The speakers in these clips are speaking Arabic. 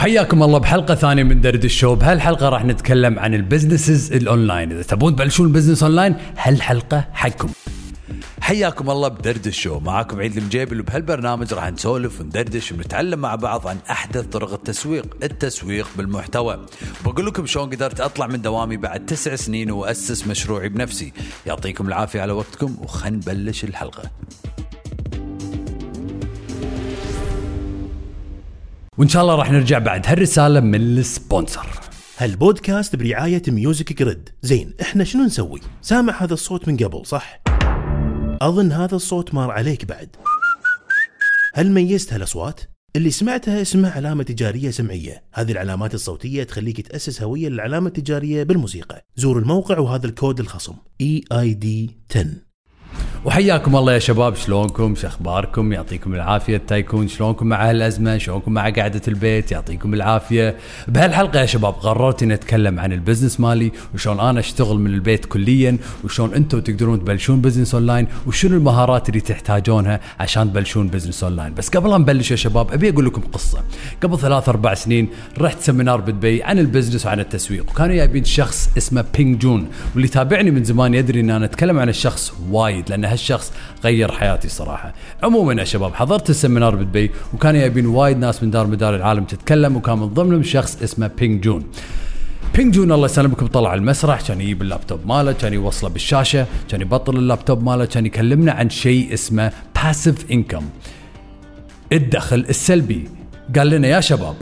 وحياكم الله بحلقة ثانية من درد الشو بهالحلقه راح نتكلم عن ال businesses ال online. إذا تبون تبلشون ال business online هالحلقة حقكم. حياكم الله بدرد الشو معاكم عيد المجيبل وبهالبرنامج راح نسولف وندردش ونتعلم مع بعض عن أحدث طرق التسويق التسويق بالمحتوى. بقول لكم شلون قدرت أطلع من دوامي بعد تسع سنين وأسس مشروعي بنفسي. يعطيكم العافية على وقتكم وخل نبلش الحلقة. وإن شاء الله راح نرجع بعد. هالرسالة من ال sponsor. هالبودكاست برعاية Music Grid. زين إحنا شنو نسوي؟ سامع هذا الصوت من قبل صح؟ أظن هذا الصوت مار عليك بعد. هل ميزت هالأصوات؟ اللي سمعتها اسمها علامة تجارية سمعية. هذه العلامات الصوتية تخليك تأسس هوية للعلامة التجارية بالموسيقى. زور الموقع وهذا الكود الخصم. EID 10 وحياكم الله يا شباب شلونكم؟ شو أخباركم؟ يعطيكم العافية. تايكون شلونكم مع هالأزمة؟ شلونكم مع قعدة البيت؟ يعطيكم العافية. بهالحلقة يا شباب قررت إني أتكلم عن ال business مالي وشلون أنا أشتغل من البيت كليا وشلون أنتم تقدرون تبلشون business online وشنو المهارات اللي تحتاجونها عشان تبلشون business online. بس قبل لا نبلش يا شباب أبي أقول لكم قصة. قبل ثلاث أربع سنين رحت seminar بدبي عن ال business وعن التسويق وكانوا جايبين شخص اسمه Peng Joon واللي تابعني من زمان يدري إن أنا أتكلم عن الشخص وايد لأن هالشخص غير حياتي صراحة. عموما يا شباب حضرت ال seminar بدبي وكانوا جايبين وايد ناس من دار مدار العالم تتكلم وكان من ضمنهم شخص اسمه Peng Joon. Peng Joon الله يسلمكم طلع المسرح كان يجيب اللابتوب ماله كان يوصله بالشاشة كان يبطل اللابتوب ماله كان يكلمنا عن شيء اسمه passive income الدخل السلبي. قال لنا يا شباب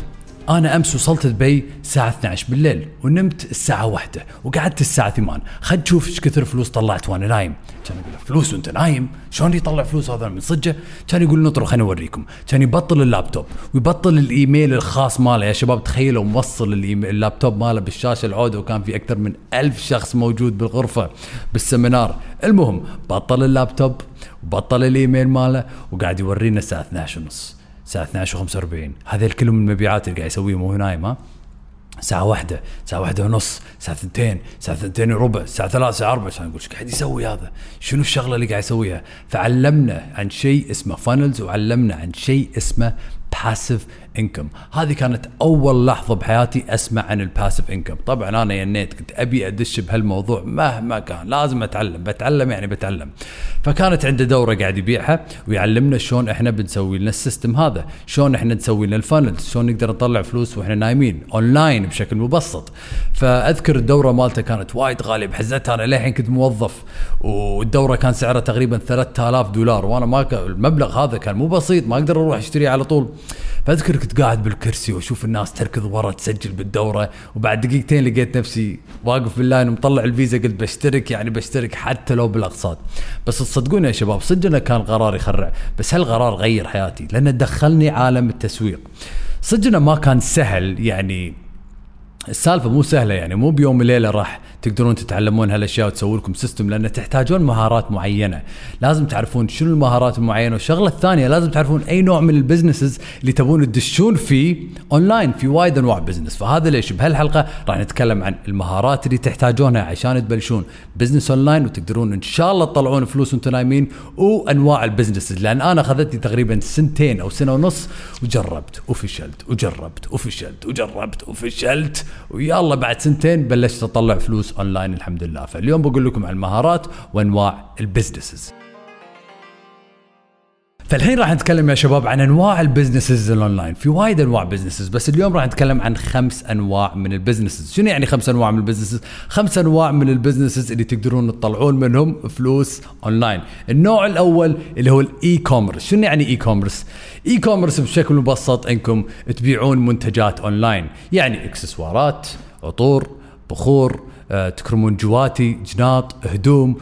أنا أمس وصلت دبي الساعة 12 بالليل ونمت الساعة 1 وقعدت الساعة 8 خل نشوف إيش كثر فلوس طلعت وأنا نايم. كان يقول له فلوس وأنت نايم؟ شلون يطلع فلوس هذا من صجه كان يقول نطروا خليني اوريكم كان يبطل اللابتوب ويبطل الإيميل الخاص ماله. يا شباب تخيلوا موصل اللابتوب ماله بالشاشة العودة وكان في أكثر من ألف شخص موجود بالغرفة بالسمينار المهم بطل اللابتوب وبطل الإيميل ماله وقاعد يورينا الساعة 12 ونص. الساعة 12 و45 هذا الكل من المبيعات اللي قاعد يسويه مو نايم ها الساعة واحدة، الساعة واحدة ونص، الساعة ثنتين، الساعة ثنتين وربع، الساعة ثلاثة، الساعة أربعة، يقول إيش قاعد يسوي هذا؟ شنو الشغلة اللي قاعد يسويها؟ فعلمنا عن شيء اسمه funnels وعلمنا عن شيء اسمه passive income هذه كانت أول لحظة بحياتي أسمع عن ال passive income طبعا أنا ينيت كنت أبي أدش بهالموضوع مهما كان. لازم أتعلم. بتعلم يعني بتعلم. فكانت عنده دورة قاعد يبيعها ويعلمنا شلون إحنا بنسوي لنا ال system هذا. شلون إحنا نسوي لنا ال funnels شلون نقدر نطلع فلوس وإحنا نايمين اونلاين بشكل مبسط. فأذكر الدورة مالته كانت وايد غالية. بحزتها أنا للحين كنت موظف والدورة كان سعرها تقريبا 3000 دولار. وأنا ما. المبلغ هذا كان مو بسيط. ما أقدر أروح أشتريه على طول. فاذكر كنت قاعد بالكرسي واشوف الناس تركض ورا تسجل بالدورة. وبعد دقيقتين لقيت نفسي واقف باللاين ومطلع الفيزا قلت بشترك يعني بشترك حتى لو بالاقساط. بس تصدقون يا شباب صدق انه كان قرار يخرع. بس هالقرار غير حياتي؟ لأنه دخلني عالم التسويق. صدق انه ما كان سهل يعني السالفة مو سهلة يعني مو بيوم وليلة راح تقدرون تتعلمون هالأشياء وتسوي لكم system لأن تحتاجون مهارات معينة. لازم تعرفون شنو المهارات المعينة والشغلة الثانية لازم تعرفون أي نوع من ال businesses اللي تبون تدشون فيه اونلاين في وايد أنواع business فهذا ليش بهالحلقة راح نتكلم عن المهارات اللي تحتاجونها عشان تبلشون business online وتقدرون إن شاء الله تطلعون فلوس وأنتم نايمين وأنواع ال businesses لأن أنا أخذتني تقريبا سنتين أو سنة ونص وجربت وفشلت وجربت وفشلت وجربت وفشلت. ويلا بعد سنتين بلشت أطلع فلوس أونلاين الحمد لله. فاليوم بقول لكم عن المهارات وأنواع ال businesses فالحين راح نتكلم يا شباب عن أنواع ال businesses ال online في وايد أنواع businesses بس اليوم راح نتكلم عن خمس أنواع من ال businesses شنو يعني خمس أنواع من ال businesses خمس أنواع من ال businesses اللي تقدرون تطلعون منهم فلوس اونلاين النوع الأول اللي هو ال e-commerce شنو يعني e-commerce e-commerce بشكل مبسط إنكم تبيعون منتجات اونلاين يعني إكسسوارات عطور بخور آه، تكرمون جواتي جناط هدوم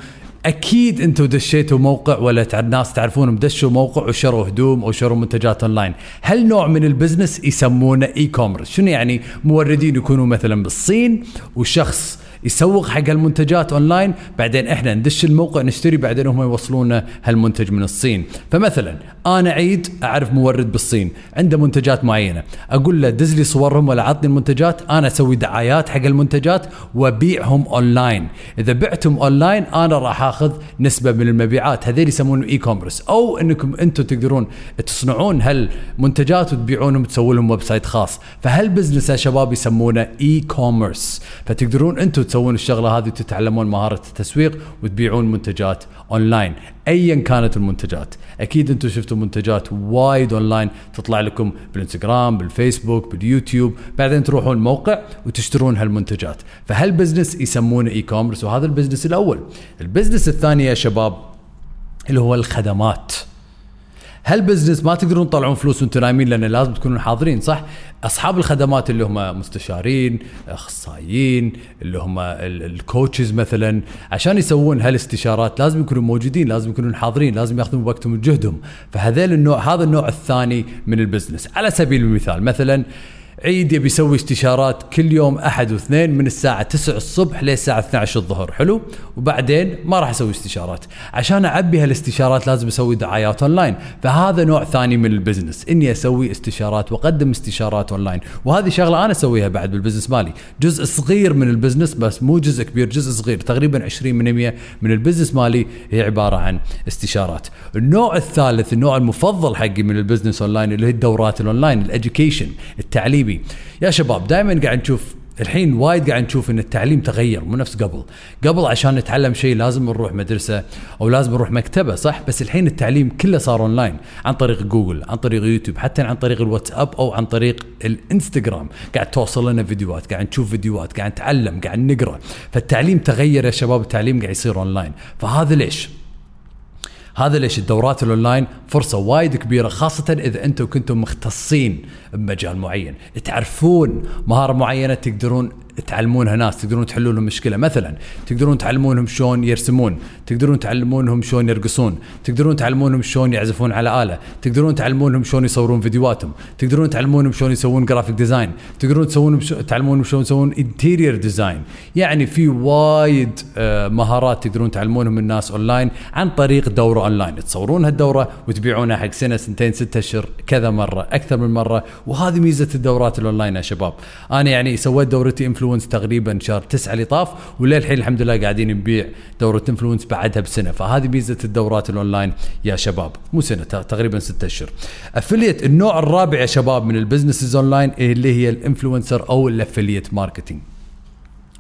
أكيد أنتم دشيتوا موقع ولا ناس تعرفونهم دشوا موقع وشروا هدوم أو شروا منتجات أونلاين. هالنوع من ال business يسمونه e-commerce شنو يعني موردين يكونوا مثلا بالصين وشخص يسوق حق المنتجات أونلاين بعدين إحنا ندش الموقع نشتري بعدين هم يوصلونا هالمنتج من الصين. فمثلا أنا عيد أعرف مورد بالصين عنده منتجات معينة. أقول له دز لي صورهم ولا عطني المنتجات أنا أسوي دعايات حق المنتجات وابيعهم أونلاين. إذا بعتم أونلاين أنا راح آخذ نسبة من المبيعات. هذول يسمونه e-commerce أو إنكم أنتم تقدرون تصنعون هالمنتجات وتبيعونهم وتسوون لهم website خاص. فهال business يا شباب يسمونه e-commerce فتقدرون أنتم تسوون الشغلة هذه وتتعلمون مهارة التسويق وتبيعون منتجات أونلاين ايا كانت المنتجات. أكيد أنتم شفتوا منتجات وايد أونلاين تطلع لكم بالإنستغرام بالفيسبوك باليوتيوب. بعدين تروحون الموقع وتشترون هالمنتجات. فهال business يسمونه e-commerce وهذا ال business الأول. ال business الثاني يا شباب اللي هو الخدمات. هال business ما تقدرون تطلعون فلوس وأنتم نايمين؟ لأن لازم تكونون حاضرين صح؟ أصحاب الخدمات اللي هم مستشارين أخصائيين اللي هم ال coaches مثلا عشان يسوون هالاستشارات لازم يكونوا موجودين لازم يكونون حاضرين لازم ياخذون وقتهم وجهدهم. فهذيل النوع هذا النوع الثاني من ال business على سبيل المثال مثلا عيد يبي يسوي استشارات كل يوم أحد واثنين من الساعة 9 الصبح للساعه 12 الظهر. حلو؟ وبعدين ما راح أسوي استشارات. عشان أعبي هالاستشارات لازم أسوي دعايات أونلاين. فهذا نوع ثاني من البزنس إني أسوي استشارات وأقدم استشارات أونلاين. وهذه شغلة أنا أسويها بعد بال business مالي. جزء صغير من ال business بس مو جزء كبير جزء صغير. تقريبا 20% من ال business مالي هي عبارة عن استشارات. النوع الثالث النوع المفضل حقي من ال business online اللي هي الدورات ال online ال education التعليم. التعليمي يا شباب دائما قاعد نشوف الحين وايد قاعد نشوف إن التعليم تغير مو نفس قبل. قبل عشان نتعلم شيء لازم نروح مدرسة أو لازم نروح مكتبة صح؟ بس الحين التعليم كله صار اونلاين عن طريق جوجل عن طريق يوتيوب حتى عن طريق الواتساب أو عن طريق الإنستغرام. قاعد توصل لنا فيديوهات قاعد نشوف فيديوهات قاعد نتعلم قاعد نقرأ. فالتعليم تغير يا شباب التعليم قاعد يصير اونلاين فهذا ليش؟ هذا ليش الدورات الأونلاين فرصة وايد كبيرة خاصة إذا أنتم كنتم مختصين بمجال معين. تعرفون مهارة معينة تقدرون تعلمونها ناس تقدرون تحلون لهم مشكلة. مثلا تقدرون تعلمونهم شلون يرسمون تقدرون تعلمونهم شلون يرقصون تقدرون تعلمونهم شلون يعزفون على آلة تقدرون تعلمونهم شلون يصورون فيديوهاتهم تقدرون تعلمونهم شلون يسوون graphic design تقدرون تسوون تعلمونهم شلون يسوون interior design يعني في وايد آه، مهارات تقدرون تعلمونهم الناس اونلاين عن طريق دورة اونلاين تصورون هالدورة وتبيعونها حق سنة سنتين ستة اشهر كذا مرة أكثر من مرة. وهذه ميزة الدورات الاونلاين يا شباب. أنا يعني سويت دورتي Influence تقريبا شهر تسعة اللي طاف وللحين الحمد لله قاعدين نبيع دورة Influence بعدها بسنة. فهذه ميزة الدورات الأونلاين يا شباب. مو سنة تقريبا ستة أشهر. affiliate النوع الرابع يا شباب من ال businesses online اللي هي ال influencer أو ال affiliate marketing.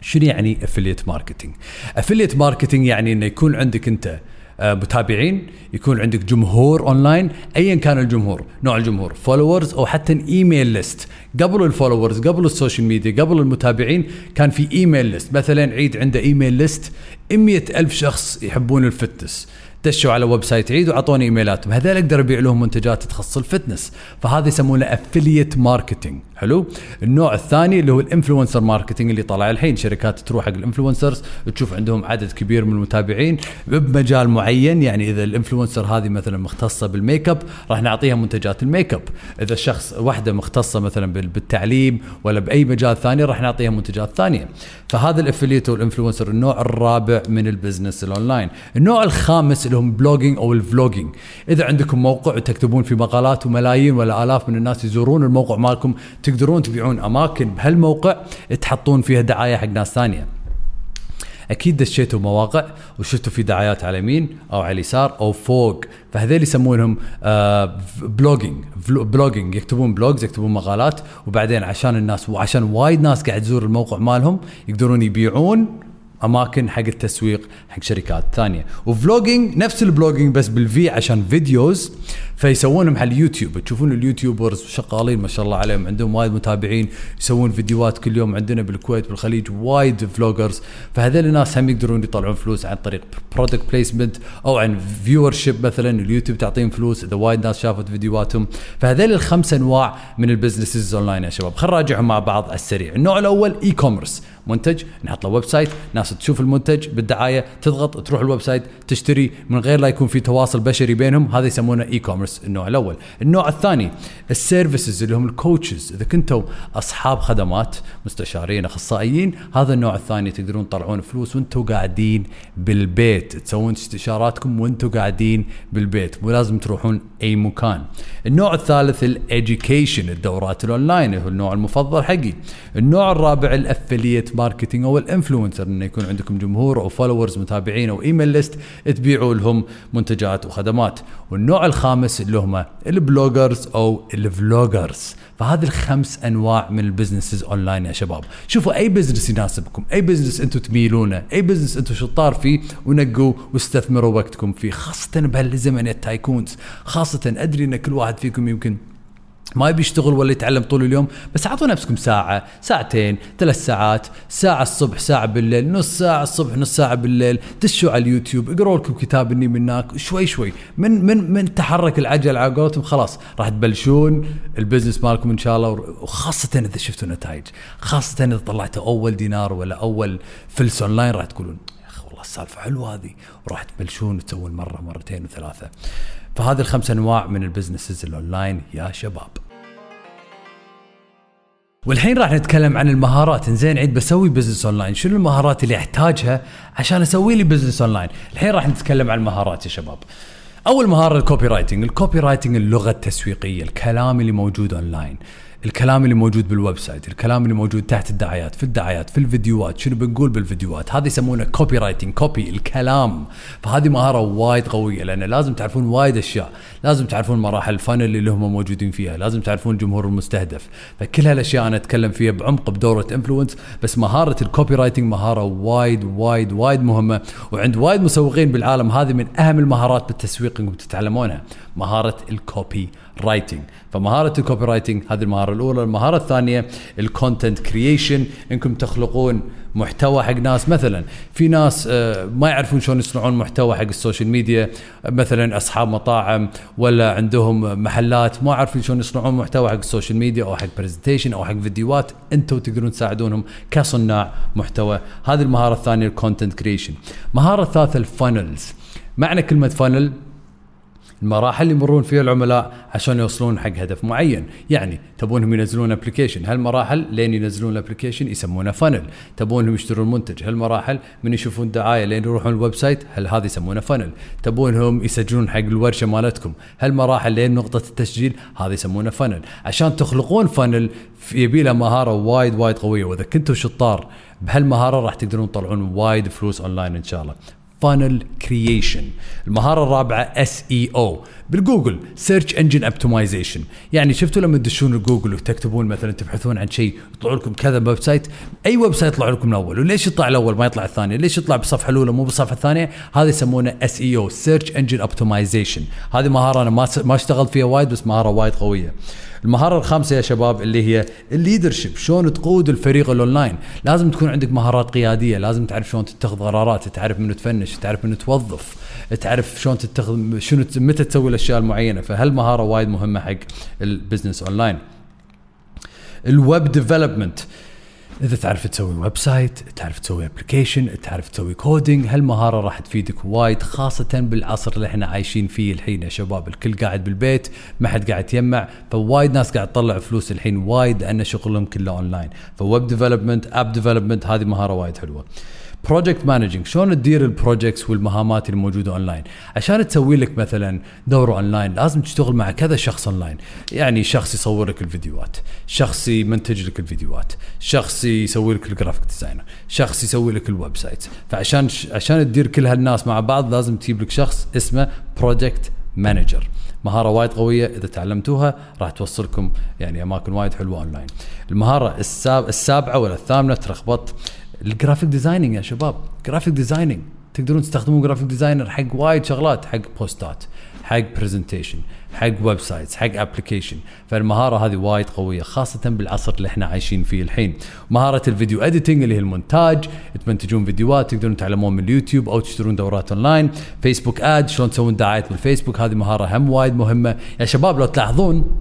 شنو يعني affiliate marketing؟ affiliate marketing يعني إنه يكون عندك أنت متابعين يكون عندك جمهور اونلاين ايا كان الجمهور نوع الجمهور followers أو حتى email list قبل ال followers قبل ال social media قبل المتابعين كان في email list مثلا عيد عنده email list 100 ألف شخص يحبون ال fitness. دشوا على website عيد وأعطوني ايميلاتهم هذول أقدر ابيع لهم منتجات تخص ال fitness. فهذا يسمونه affiliate marketing حلو. النوع الثاني اللي هو ال influencer marketing اللي طالع الحين شركات تروح حق ال influencers تشوف عندهم عدد كبير من المتابعين بمجال معين. يعني إذا ال influencer هذه مثلا مختصة بالميك اب راح نعطيها منتجات الميك اب إذا الشخص واحدة مختصة مثلا بالتعليم ولا بأي مجال ثاني راح نعطيها منتجات ثانية. فهذا ال affiliate وال influencer النوع الرابع من ال business ال online. النوع الخامس اللي هم blogging أو ال vlogging. إذا عندكم موقع وتكتبون في مقالات وملايين ولا آلاف من الناس يزورون الموقع مالكم تقدرون تبيعون أماكن بهالموقع تحطون فيها دعاية حق ناس ثانية. أكيد دشيتوا مواقع وشفتوا في دعايات على اليمين أو على اليسار أو فوق فهذول يسمونهم آه blogging. blogging. يكتبون blogs يكتبون مقالات وبعدين عشان الناس وعشان وايد ناس قاعد تزور الموقع مالهم يقدرون يبيعون أماكن حق التسويق حق شركات ثانية. و vlogging نفس ال blogging بس بال V عشان videos فيسوونهم على اليوتيوب. تشوفون ال YouTubers شغالين ما شاء الله عليهم عندهم وايد متابعين يسوون فيديوهات كل يوم عندنا بالكويت بالخليج وايد vloggers فهذول الناس هم يقدرون يطلعون فلوس عن طريق product placement أو عن viewership مثلا. اليوتيوب تعطيهم فلوس إذا وايد ناس شافت فيديوهاتهم. فهذول الخمس أنواع من ال businesses online يا شباب. خلينا نراجعهم مع بعض على السريع. النوع الأول e-commerce منتج نحط له website ناس تشوف المنتج بالدعاية تضغط تروح ال website تشتري من غير لا يكون في تواصل بشري بينهم هذا يسمونه e-commerce النوع الأول. النوع الثاني ال services اللي هم ال coaches إذا كنتوا أصحاب خدمات مستشارين أخصائيين هذا النوع الثاني تقدرون تطلعون فلوس وأنتم قاعدين بالبيت. تسوون استشاراتكم وأنتم قاعدين بالبيت. مو لازم تروحون أي مكان. النوع الثالث ال education الدورات الاونلاين هو النوع المفضل حقي. النوع الرابع ال affiliate marketing أو ال influencer إنه يكون عندكم جمهور أو followers متابعين أو email list تبيعوا لهم منتجات وخدمات. والنوع الخامس اللي هم ال bloggers أو ال vloggers فهذه الخمس أنواع من ال businesses online يا شباب. شوفوا أي business يناسبكم أي business أنتم تميلونه أي business أنتم شطار فيه ونقوا واستثمروا وقتكم فيه خاصة بهالزمن ال tycoons خاصة أدري إن كل واحد فيكم يمكن ما يبي يشتغل ولا يتعلم طول اليوم بس اعطوا نفسكم ساعة ساعتين ثلاث ساعات ساعة الصبح ساعة بالليل نص ساعة الصبح نص ساعة بالليل. دشوا على اليوتيوب اقروا لكم كتاب إني منك شوي شوي. من من من تحرك العجل على قولتهم خلاص راح تبلشون ال business مالكم إن شاء الله وخاصة إذا شفتوا نتائج خاصة إذا طلعتوا أول دينار ولا أول فلس أونلاين راح تقولون يا أخي والله السالفة حلوة هذه. وراح تبلشون تسوون مرة مرتين وثلاثة. فهذه الخمس أنواع من ال businesses ال online يا شباب. والحين راح نتكلم عن المهارات. زين عيد بسوي business online شنو المهارات اللي أحتاجها عشان أسوي لي business online الحين راح نتكلم عن المهارات يا شباب. أول مهارة ال copywriting ال copywriting اللغة التسويقية الكلام اللي موجود اونلاين الكلام اللي موجود بال website الكلام اللي موجود تحت الدعايات في الدعايات في الفيديوهات شنو بنقول بالفيديوهات هذا يسمونه copywriting copy الكلام. فهذه مهارة وايد قوية لأن لازم تعرفون وايد أشياء. لازم تعرفون مراحل ال funnel اللي هم موجودين فيها لازم تعرفون الجمهور المستهدف. فكل هالأشياء أنا أتكلم فيها بعمق بدورة influence بس مهارة ال copywriting مهارة وايد وايد وايد مهمة وعند وايد مسوقين بالعالم هذه من أهم المهارات بالتسويق انكم تتعلمونها مهارة ال copywriting فمهارة ال copywriting هذه المهارة الأولى المهارة الثانية ال content creation إنكم تخلقون محتوى حق ناس. مثلا في ناس آه، ما يعرفون شلون يصنعون محتوى حق ال social media. مثلا أصحاب مطاعم ولا عندهم محلات ما عارفين شلون يصنعون محتوى حق ال social media أو حق presentation أو حق فيديوهات. أنتم تقدرون تساعدونهم كصناع محتوى. هذه المهارة الثانية ال content creation المهاره الثالثة ال funnels معنى كلمة funnel المراحل اللي يمرون فيها العملاء عشان يوصلون حق هدف معين. يعني تبونهم ينزلون application هالمراحل لين ينزلون ال application يسمونه funnel تبونهم يشترون منتج. هالمراحل من يشوفون دعاية لين يروحون ال website هل هذا يسمونه funnel تبونهم يسجلون حق الورشة مالتكم. هالمراحل لين نقطة التسجيل هذا يسمونه funnel عشان تخلقون funnel يبي له مهارة وايد وايد قوية. وإذا كنتوا شطار بهالمهارة راح تقدرون تطلعون وايد فلوس اونلاين إن شاء الله. funnel creation المهارة الرابعة SEO بالجوجل search engine optimization يعني شفتوا لما تدشون جوجل وتكتبون مثلا تبحثون عن شيء يطلع لكم كذا website أي website يطلع لكم الأول وليش يطلع الأول ما يطلع الثاني؟ ليش يطلع بالصفحة الأولى مو بالصفحة الثانية؟ هذا يسمونه SEO search engine optimization هذه مهارة أنا ما ما اشتغلت فيها وايد بس مهارة وايد قوية. المهارة الخامسة يا شباب اللي هي ال leadership شلون تقود الفريق الاونلاين لازم تكون عندك مهارات قيادية لازم تعرف شلون تتخذ قرارات تعرف منو تفنش تعرف منو توظف تعرف شلون تتخذ شنو متى تسوي الأشياء المعينة. فهالمهاره وايد مهمة حق ال business online ال web development إذا تعرف تسوي website تعرف تسوي application تعرف تسوي coding هالمهارة راح تفيدك وايد خاصة بالعصر اللي إحنا عايشين فيه الحين يا شباب. الكل قاعد بالبيت ما حد قاعد يجمع فوايد ناس قاعد تطلع فلوس الحين وايد لأن شغلهم كله online ف web development app development هذه مهارة وايد حلوة. project managing شلون تدير ال projects والمهامات اللي موجوده اونلاين عشان تسوي لك مثلا دورة اونلاين لازم تشتغل مع كذا شخص اونلاين يعني شخص يصور لك الفيديوهات شخص يمنتج لك الفيديوهات شخص يسوي لك ال graphic designer شخص يسوي لك ال website فعشان عشان تدير كل هالناس مع بعض لازم تجيب لك شخص اسمه project manager مهارة وايد قوية إذا تعلمتوها راح توصلكم يعني أماكن وايد حلوة اونلاين المهارة السابعة ولا الثامنة ترخبط ال graphic designing يا شباب graphic designing تقدرون تستخدمون graphic designer حق وايد شغلات حق بوستات حق presentation حق websites حق application فالمهارة هذه وايد قوية خاصة بالعصر اللي إحنا عايشين فيه الحين. مهارة ال video editing اللي هي المونتاج تمنتجون فيديوهات تقدرون تعلمون من اليوتيوب أو تشترون دورات online Facebook ad شلون تسوون دعايات بالفيسبوك هذه مهارة هم وايد مهمة. يا شباب لو تلاحظون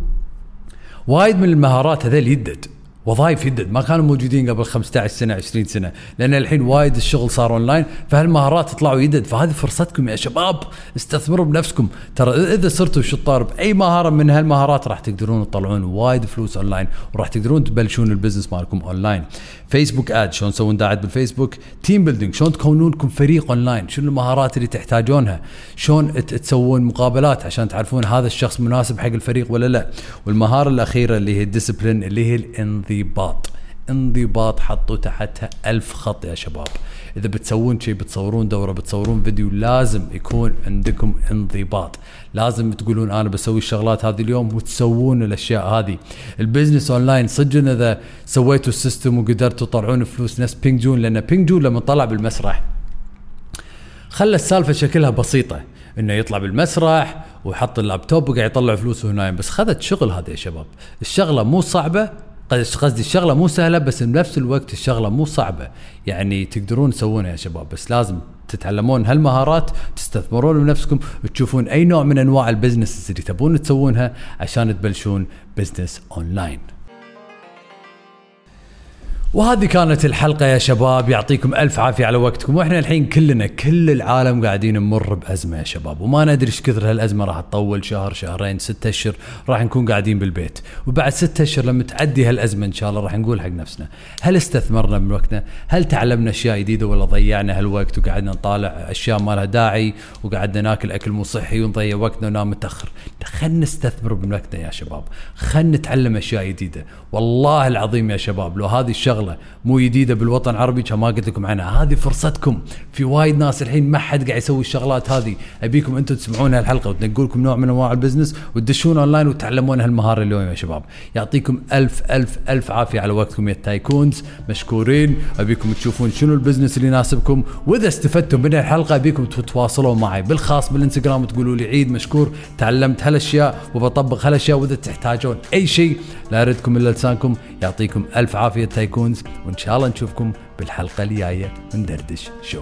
وايد من المهارات هذيل يدد. وظائف يدد ما كانوا موجودين قبل 15 سنة 20 سنة. لأن الحين وايد الشغل صار اونلاين فهالمهارات طلعوا يدد فهذه فرصتكم يا شباب استثمروا بنفسكم. ترى إذا صرتوا شطار بأي مهارة من هالمهارات راح تقدرون تطلعون وايد فلوس اونلاين وراح تقدرون تبلشون ال business مالكم online Facebook ad شلون تسوون دعايات بالفيسبوك؟ team building شلون تكونون لكم فريق اونلاين شنو المهارات اللي تحتاجونها؟ شلون تسوون مقابلات عشان تعرفون هذا الشخص مناسب حق الفريق ولا لا؟ والمهارة الأخيرة اللي هي ال discipline اللي هي الانضباط انضباط. حطوا تحتها ألف خط يا شباب. إذا بتسوون شيء بتصورون دورة بتصورون فيديو لازم يكون عندكم انضباط. لازم تقولون أنا بسوي الشغلات هذه اليوم وتسوون الأشياء هذه. ال business online صدق إذا سويتوا ال system وقدرتوا تطلعون فلوس نفس Peng Joon لأن Peng Joon لما طلع بالمسرح. خلى السالفة شكلها بسيطة إنه يطلع بالمسرح ويحط اللابتوب وقاعد يطلع فلوس نايم بس خذت شغل هذا يا شباب. الشغلة مو صعبة قصدي الشغلة مو سهلة بس بنفس الوقت الشغلة مو صعبة. يعني تقدرون تسوونها يا شباب بس لازم تتعلمون هالمهارات تستثمرون بنفسكم وتشوفون أي نوع من أنواع ال business اللي تبون تسوونها عشان تبلشون business online وهذه كانت الحلقة يا شباب. يعطيكم ألف عافية على وقتكم. وإحنا الحين كلنا كل العالم قاعدين نمر بأزمة يا شباب. وما ندري إيش كثر هالأزمة راح تطول شهر شهرين ستة أشهر راح نكون قاعدين بالبيت. وبعد ستة أشهر لما تعدي هالأزمة إن شاء الله راح نقول حق نفسنا هل استثمرنا من وقتنا؟ هل تعلمنا أشياء جديدة ولا ضيعنا هالوقت وقعدنا نطالع أشياء ما لها داعي وقعدنا ناكل أكل مو صحي ونضيع وقتنا ونام متأخر؟ خلنا نستثمر من وقتنا يا شباب. خلنا نتعلم أشياء جديدة. والله العظيم يا شباب لو هذه الشغلة شغله مو جديدة بالوطن العربي كما ما قلت لكم عنها. هذه فرصتكم. في وايد ناس الحين ما حد قاعد يسوي الشغلات هذه. أبيكم أنتم تسمعون هالحلقة وتنقون لكم نوع من أنواع ال business وتدشون أونلاين وتتعلمون هالمهارة اليوم يا شباب. يعطيكم ألف ألف ألف عافية على وقتكم يا tycoons مشكورين. أبيكم تشوفون شنو ال business اللي يناسبكم. وإذا استفدتم من الحلقة أبيكم تتواصلون معي بالخاص بالإنستغرام وتقولوا لي عيد مشكور. تعلمت هالأشياء وبطبق هالأشياء وإذا تحتاجون أي شيء لا يردكم إلا لسانكم. يعطيكم ألف عافية tycoons وإن شاء الله نشوفكم بالحلقة الجاية من دردش show.